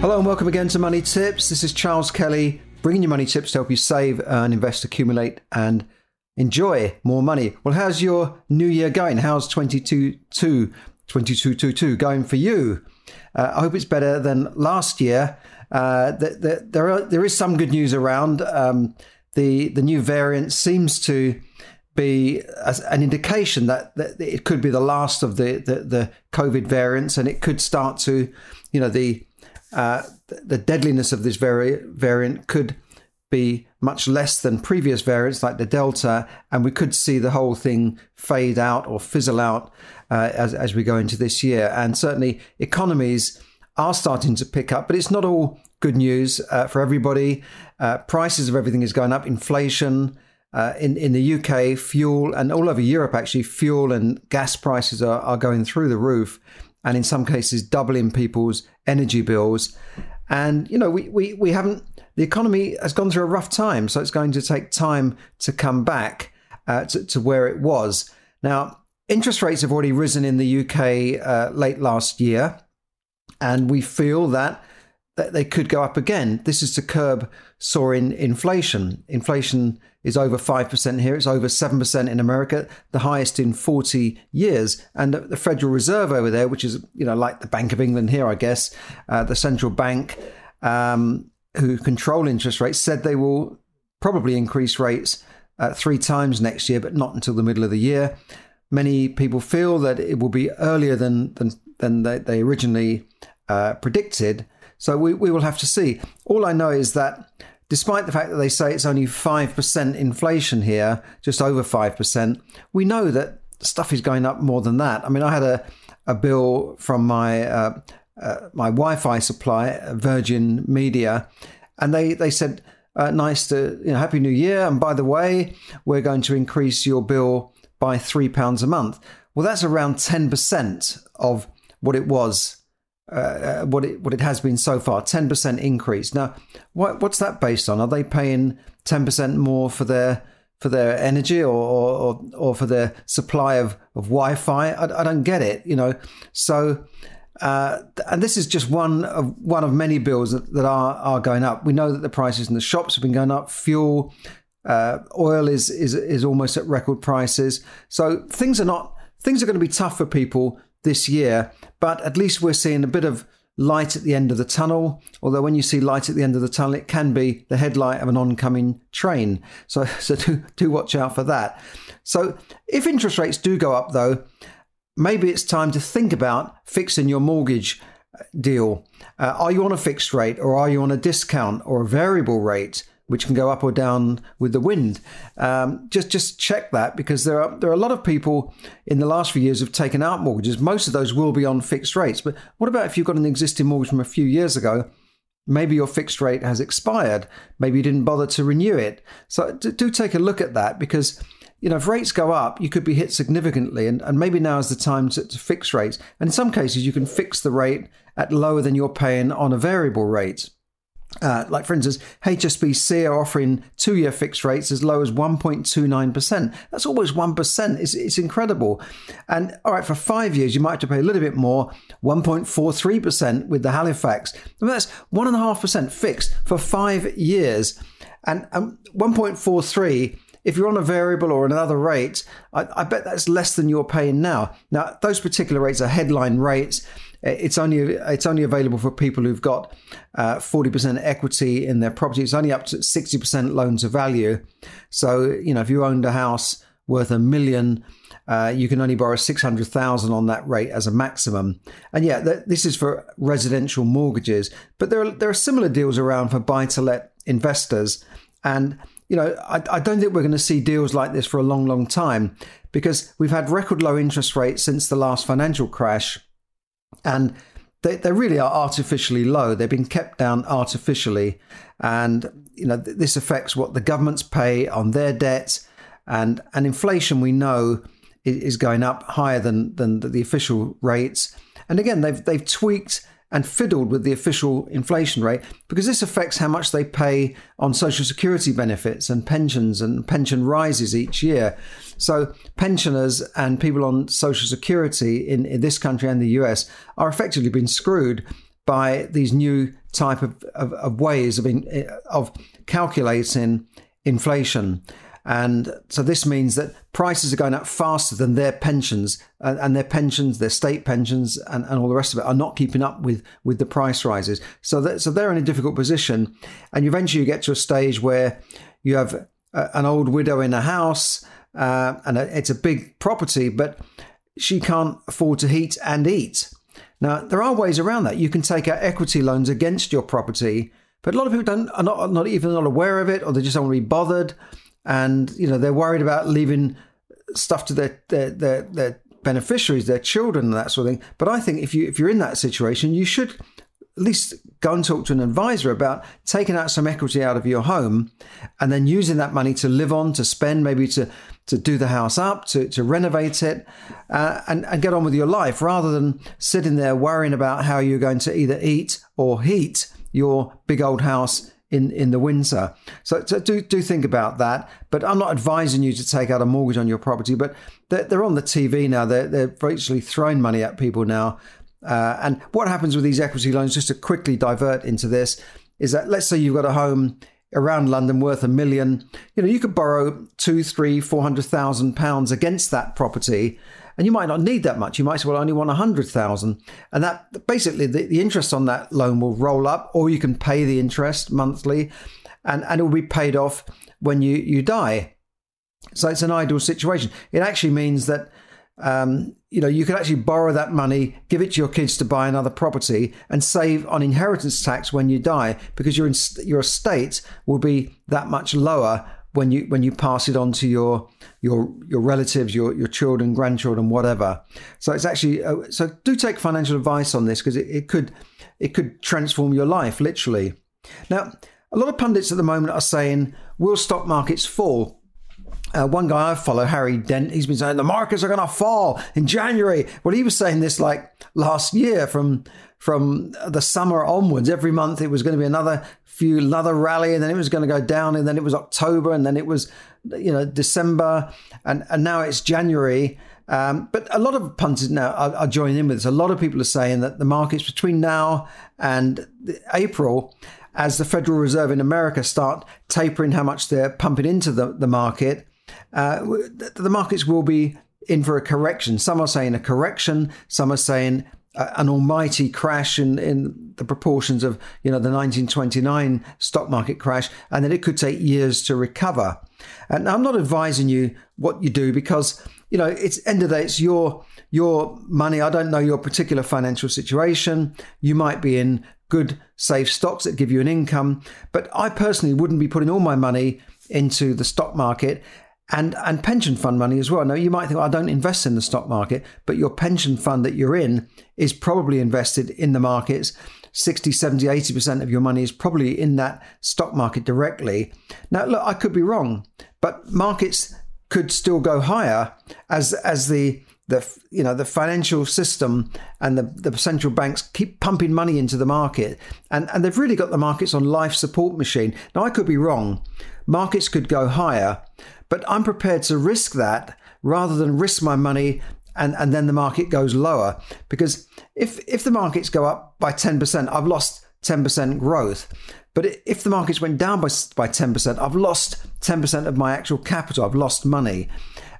Hello and welcome again to Money Tips. This is Charles Kelly bringing you money tips to help you save, earn, invest, accumulate, and enjoy more money. Well, how's your new year going? How's 2022 2222 going for you? Uh, I hope it's better than last year. Uh, the, the, there, are, there is some good news around. Um, the, the new variant seems to be an indication that, that, it could be the last of the, the, the COVID variants and it could start to, you know, the uh, the deadliness of this vari- variant could be much less than previous variants like the Delta, and we could see the whole thing fade out or fizzle out uh, as, as we go into this year. And certainly, economies are starting to pick up, but it's not all good news uh, for everybody. Uh, prices of everything is going up, inflation. Uh, in in the UK, fuel and all over Europe, actually, fuel and gas prices are, are going through the roof and in some cases doubling people's energy bills. And you know, we we we haven't. The economy has gone through a rough time, so it's going to take time to come back uh, to, to where it was. Now, interest rates have already risen in the UK uh, late last year, and we feel that that they could go up again. This is to curb soaring inflation. Inflation is over 5% here. It's over 7% in America, the highest in 40 years. And the Federal Reserve over there, which is, you know, like the Bank of England here, I guess, uh, the central bank um, who control interest rates, said they will probably increase rates uh, three times next year, but not until the middle of the year. Many people feel that it will be earlier than, than, than they, they originally uh, predicted. So we, we will have to see. All I know is that despite the fact that they say it's only 5% inflation here, just over 5%, we know that stuff is going up more than that. I mean, I had a, a bill from my uh, uh, my Wi-Fi supply, Virgin Media, and they they said, uh, "Nice to you know, Happy New Year." And by the way, we're going to increase your bill by three pounds a month. Well, that's around ten percent of what it was uh, what it what it has been so far, ten percent increase. Now, what what's that based on? Are they paying ten percent more for their for their energy or or, or for their supply of, of Wi-Fi? I, I don't get it. You know, so. Uh, and this is just one of one of many bills that, that are are going up. We know that the prices in the shops have been going up. Fuel, uh, oil is is is almost at record prices. So things are not things are going to be tough for people this year, but at least we're seeing a bit of light at the end of the tunnel. Although when you see light at the end of the tunnel, it can be the headlight of an oncoming train. So, so do, do watch out for that. So if interest rates do go up, though, maybe it's time to think about fixing your mortgage uh, deal. Uh, are you on a fixed rate or are you on a discount or a variable rate? Which can go up or down with the wind. Um, just just check that because there are there are a lot of people in the last few years who've taken out mortgages. Most of those will be on fixed rates. But what about if you've got an existing mortgage from a few years ago? Maybe your fixed rate has expired. Maybe you didn't bother to renew it. So do take a look at that because you know, if rates go up, you could be hit significantly, and, and maybe now is the time to, to, fix rates. And in some cases, you can fix the rate at lower than you're paying on a variable rate. Uh, like for instance, HSBC are offering two-year fixed rates as low as 1.29%. That's almost 1%. It's, it's incredible. And all right, for five years, you might have to pay a little bit more, 1.43% with the Halifax. I mean, that's 1.5% fixed for five years. And um, 1.43 if you're on a variable or another rate, I, I, bet that's less than you're paying now. Now, those particular rates are headline rates. It's only it's only available for people who've got uh, forty uh, percent equity in their property. It's only up to sixty percent loan to value. So you know if you owned a house worth a million, uh, you can only borrow six hundred thousand on that rate as a maximum. And yeah, th- this is for residential mortgages, but there are there are similar deals around for buy to let investors. And you know, I, I don't think we're going to see deals like this for a long, long time because we've had record low interest rates since the last financial crash. And they, they really are artificially low. They've been kept down artificially, and you know this affects what the governments pay on their debts, and and inflation we know is going up higher than than the official rates. And again, they've they've tweaked and fiddled with the official inflation rate because this affects how much they pay on social security benefits and pensions and pension rises each year. So pensioners and people on social security in, in this country and the US are effectively being screwed by these new type of, of, of ways of, in, of calculating inflation. And so this means that prices are going up faster than their pensions and, their pensions, their state pensions and, and all the rest of it are not keeping up with, with the price rises. So, that, so they're in a difficult position. And eventually you get to a stage where you have a, an old widow in a house uh, and a, it's a big property, but she can't afford to heat and eat. Now, there are ways around that. You can take out equity loans against your property, but a lot of people don't, are not, not even not aware of it or they just don't want to be bothered and you know they're worried about leaving stuff to their their their, their beneficiaries, their children, and that sort of thing. But I think if you if you're in that situation, you should at least go and talk to an advisor about taking out some equity out of your home and then using that money to live on, to spend, maybe to to do the house up, to, to renovate it, uh, and, and get on with your life rather than sitting there worrying about how you're going to either eat or heat your big old house in, in the winter. So, so, do, do think about that. But I'm not advising you to take out a mortgage on your property, but they're, they're on the TV now. They're, they're virtually throwing money at people now. Uh, and what happens with these equity loans, just to quickly divert into this, is that let's say you've got a home around London worth a million, you know, you could borrow two, three, four hundred thousand pounds against that property and you might not need that much. You might say, well, I only want 100,000. And that basically the, the interest on that loan will roll up, or you can pay the interest monthly and, and it will be paid off when you, you die. So it's an ideal situation. It actually means that um, you know you can actually borrow that money, give it to your kids to buy another property, and save on inheritance tax when you die because your your estate will be that much lower when you when you pass it on to your your your relatives, your your children, grandchildren, whatever. So it's actually uh, so do take financial advice on this because it, it could it could transform your life literally. Now, a lot of pundits at the moment are saying will stock markets fall? Uh, one guy I follow, Harry Dent, he's been saying the markets are going to fall in January. Well, he was saying this like last year from from the summer onwards. Every month it was going to be another few another rally, and then it was going to go down, and then it was October, and then it was you know December, and and now it's January. Um, but a lot of punters now are, are, joining in with this. A lot of people are saying that the markets between now and April, as the Federal Reserve in America start tapering how much they're pumping into the, the market, uh, the markets will be in for a correction. Some are saying a correction, some are saying an almighty crash in, in the proportions of you know the 1929 stock market crash and then it could take years to recover. And i'm not advising you what you do because you know it's end of the day it's your your money. I don't know your particular financial situation. You might be in good safe stocks that give you an income but i personally wouldn't be putting all my money into the stock market and and pension fund money as well. Now you might think well, I don't invest in the stock market, but your pension fund that you're in is probably invested in the markets. 60, 70, 80% of your money is probably in that stock market directly. Now look, I could be wrong, but markets could still go higher as as the the you know the financial system and the, the central banks keep pumping money into the market and and they've really got the markets on life support machine now i could be wrong markets could go higher but I'm prepared to risk that rather than risk my money and, and then the market goes lower. Because if, if the markets go up by 10%, I've lost 10% growth. But if the markets went down by, by 10%, I've lost 10% of my actual capital. I've lost money.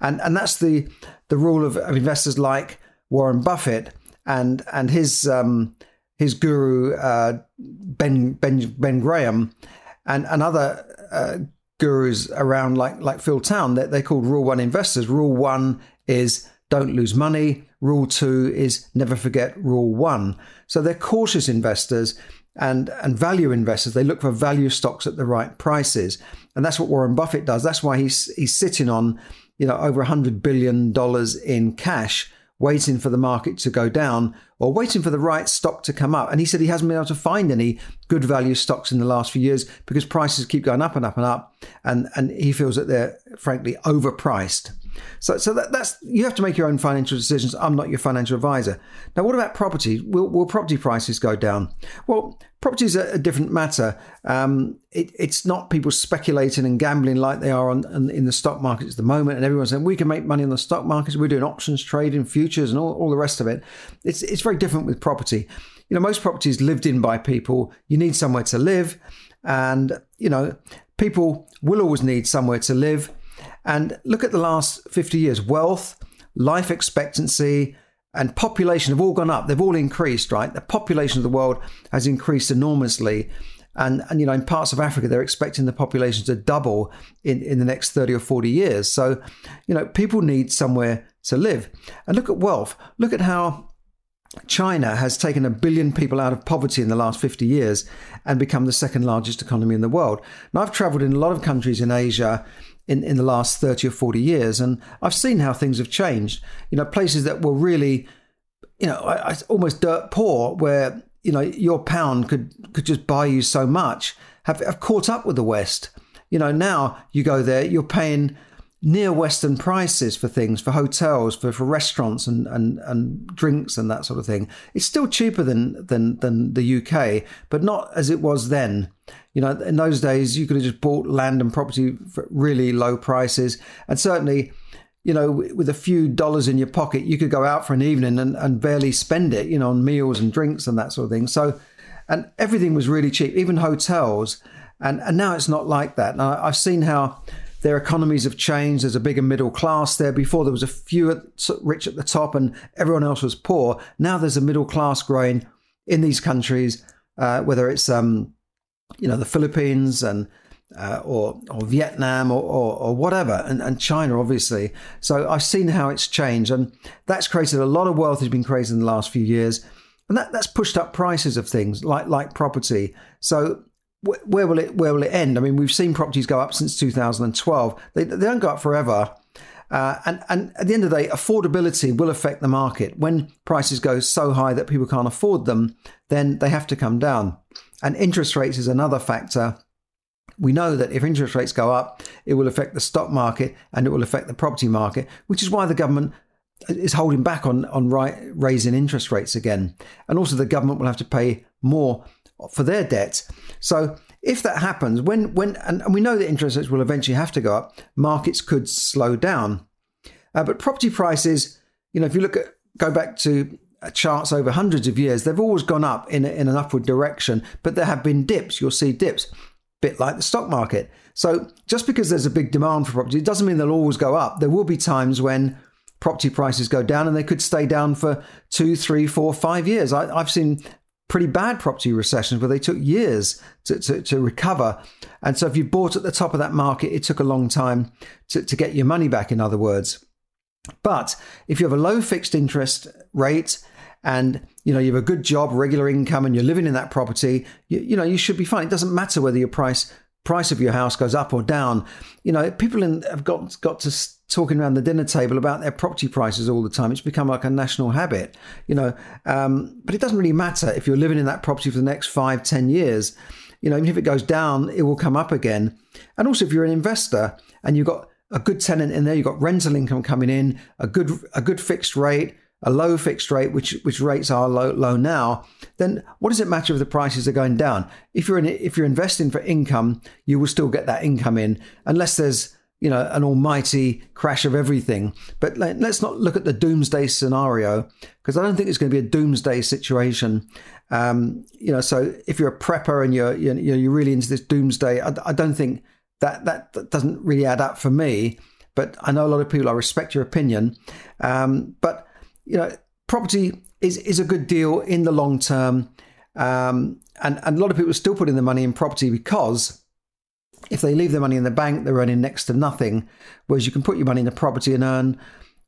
And, and that's the, the rule of, of investors like Warren Buffett and, and his, um, his guru, uh, ben, ben, ben Graham, and, and other uh, gurus around like like Phil Town. They're, they're called Rule One investors. Rule one is don't lose money. Rule two is never forget Rule one. So they're cautious investors and and value investors. They look for value stocks at the right prices, and that's what Warren Buffett does. That's why he's he's sitting on you know over hundred billion dollars in cash waiting for the market to go down or waiting for the right stock to come up. And he said he hasn't been able to find any good value stocks in the last few years because prices keep going up and up and up. And, and he feels that they're frankly overpriced. So, so that, that's you have to make your own financial decisions. I'm not your financial advisor. Now, what about property? Will, will property prices go down? Well, property is a, a different matter. Um, it, it's not people speculating and gambling like they are on, on, in the stock markets at the moment, and everyone's saying we can make money on the stock markets. We're doing options trading, futures, and all, all the rest of it. It's it's very different with property. You know, most properties lived in by people. You need somewhere to live, and you know, people will always need somewhere to live. And look at the last 50 years wealth, life expectancy, and population have all gone up. They've all increased, right? The population of the world has increased enormously. And, and you know, in parts of Africa, they're expecting the population to double in, in the next 30 or 40 years. So, you know, people need somewhere to live. And look at wealth. Look at how China has taken a billion people out of poverty in the last 50 years and become the second largest economy in the world. Now, I've traveled in a lot of countries in Asia in, in the last 30 or 40 years. And I've seen how things have changed. You know, places that were really, you know, I, I, almost dirt poor, where, you know, your pound could, could just buy you so much, have, have caught up with the West. You know, now you go there, you're paying near Western prices for things, for hotels, for, for restaurants and, and, and drinks and that sort of thing. It's still cheaper than, than, than the UK, but not as it was then. You know, in those days, you could have just bought land and property for really low prices. And certainly, you know, with a few dollars in your pocket, you could go out for an evening and, and barely spend it, you know, on meals and drinks and that sort of thing. So, and everything was really cheap, even hotels. And, and now it's not like that. Now, I've seen how their economies have changed. There's a bigger middle class there. Before there was a few rich at the top and everyone else was poor. Now there's a middle class growing in these countries, uh, whether it's um, you know the Philippines and uh, or or Vietnam or, or, or whatever, and, and, China obviously. So I've seen how it's changed, and that's created a lot of wealth has been created in the last few years, and that, that's pushed up prices of things like like property. So where will it where will it end? I mean, we've seen properties go up since 2012. They, they don't go up forever. Uh, and, and at the end of the day, affordability will affect the market. When prices go so high that people can't afford them, then they have to come down. And interest rates is another factor. We know that if interest rates go up, it will affect the stock market and it will affect the property market, which is why the government is holding back on, on raising interest rates again. And also, the government will have to pay more for their debt. So if that happens, when when and, and we know that interest rates will eventually have to go up, markets could slow down. Uh, but property prices, you know, if you look at go back to uh, charts over hundreds of years, they've always gone up in, in an upward direction, but there have been dips. You'll see dips, bit like the stock market. So just because there's a big demand for property, it doesn't mean they'll always go up. There will be times when property prices go down and they could stay down for two, three, four, five years. I, have seen pretty bad property recessions where they took years to, to, to, recover. And so if you bought at the top of that market, it took a long time to, to get your money back, in other words. But if you have a low fixed interest rate and you know you have a good job, regular income, and you're living in that property, you, you know you should be fine. It doesn't matter whether your price price of your house goes up or down. You know, people in, have got got to talking around the dinner table about their property prices all the time. It's become like a national habit, you know. Um, but it doesn't really matter if you're living in that property for the next five, ten years. You know, even if it goes down, it will come up again. And also, if you're an investor and you've got a good tenant in there, you've got rental income coming in, a good a good fixed rate, a low fixed rate, which which rates are low, low now, then what does it matter if the prices are going down? If you're in, if you're investing for income, you will still get that income in, unless there's you know an almighty crash of everything. But let, us not look at the doomsday scenario because I don't think it's going to be a doomsday situation. Um, you know, so if you're a prepper and you're you're, you're really into this doomsday, I, I don't think that, that that doesn't really add up for me. But I know a lot of people. I respect your opinion, um, but you know, property is is a good deal in the long term, um, and and a lot of people are still putting their money in property because if they leave their money in the bank, they're earning next to nothing. Whereas you can put your money in a property and earn,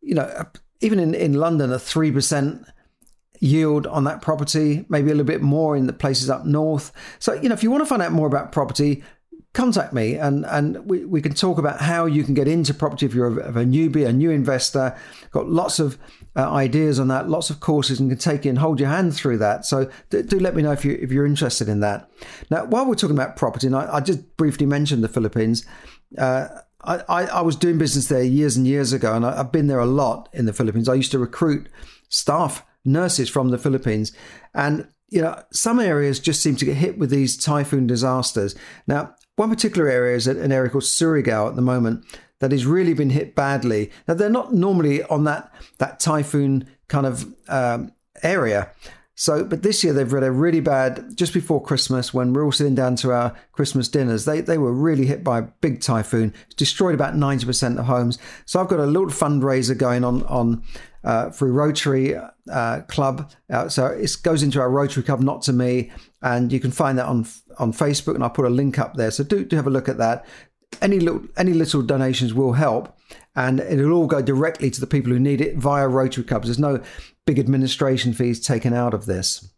you know, even in in London, a three percent yield on that property, maybe a little bit more in the places up north. So, you know, if you want to find out more about property, contact me and, and we, we can talk about how you can get into property if you're a, a newbie, a new investor. Got lots of uh, ideas on that, lots of courses, and can take you and hold your hand through that. So do, do, let me know if you if you're interested in that. Now, while we're talking about property, and I, I just briefly mentioned the Philippines. Uh, I, I, I, was doing business there years and years ago, and I, I've been there a lot in the Philippines. I used to recruit staff nurses from the Philippines, and you know some areas just seem to get hit with these typhoon disasters. Now, one particular area is an area called Surigao at the moment that has really been hit badly. Now they're not normally on that that typhoon kind of um, area. So, but this year they've had a really bad just before Christmas when we're all sitting down to our Christmas dinners. They they were really hit by a big typhoon, destroyed about ninety percent of homes. So I've got a little fundraiser going on on uh, through Rotary uh, Club. Uh, so it goes into our Rotary Club, not to me, and you can find that on on Facebook, and I'll put a link up there. So do do have a look at that any little any little donations will help, and it'll all go directly to the people who need it via Rotary Clubs. There's no big administration fees taken out of this.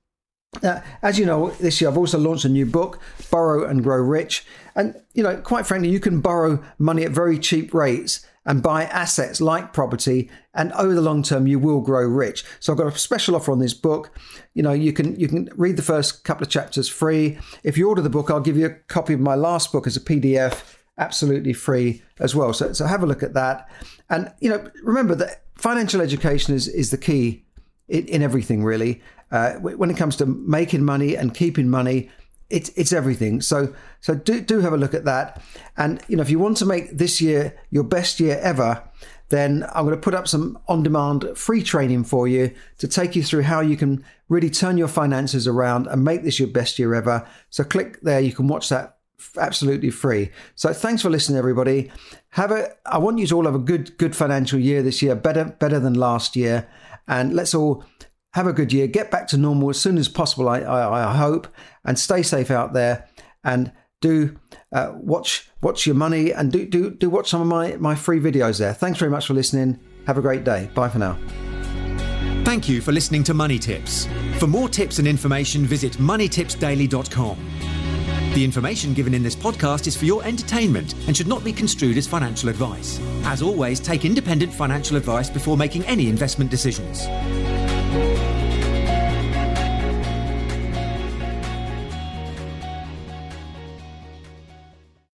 Now, as you know, this year I've also launched a new book, Borrow and Grow Rich. And, you know, quite frankly, you can borrow money at very cheap rates and buy assets like property and over the long term you will grow rich so i've got a special offer on this book you know you can you can read the first couple of chapters free if you order the book i'll give you a copy of my last book as a pdf absolutely free as well. So, so have a look at that. And, you know, remember that financial education is, is the key in, in everything, really. Uh, when it comes to making money and keeping money, it's, it's everything. So, so do, do have a look at that. And, you know, if you want to make this year your best year ever, then I'm going to put up some on demand free training for you to take you through how you can really turn your finances around and make this your best year ever. So click there, you can watch that absolutely free. So thanks for listening, everybody. Have a. I want you to all have a good good financial year this year, better better than last year, and let's all have a good year. Get back to normal as soon as possible. I I, I hope, and stay safe out there, and do uh, watch watch your money, and do do do watch some of my my free videos there. Thanks very much for listening. Have a great day. Bye for now. Thank you for listening to Money Tips. For more tips and information, visit moneytipsdaily.com. The information given in this podcast is for your entertainment and should not be construed as financial advice. As always, take independent financial advice before making any investment decisions. Thank you.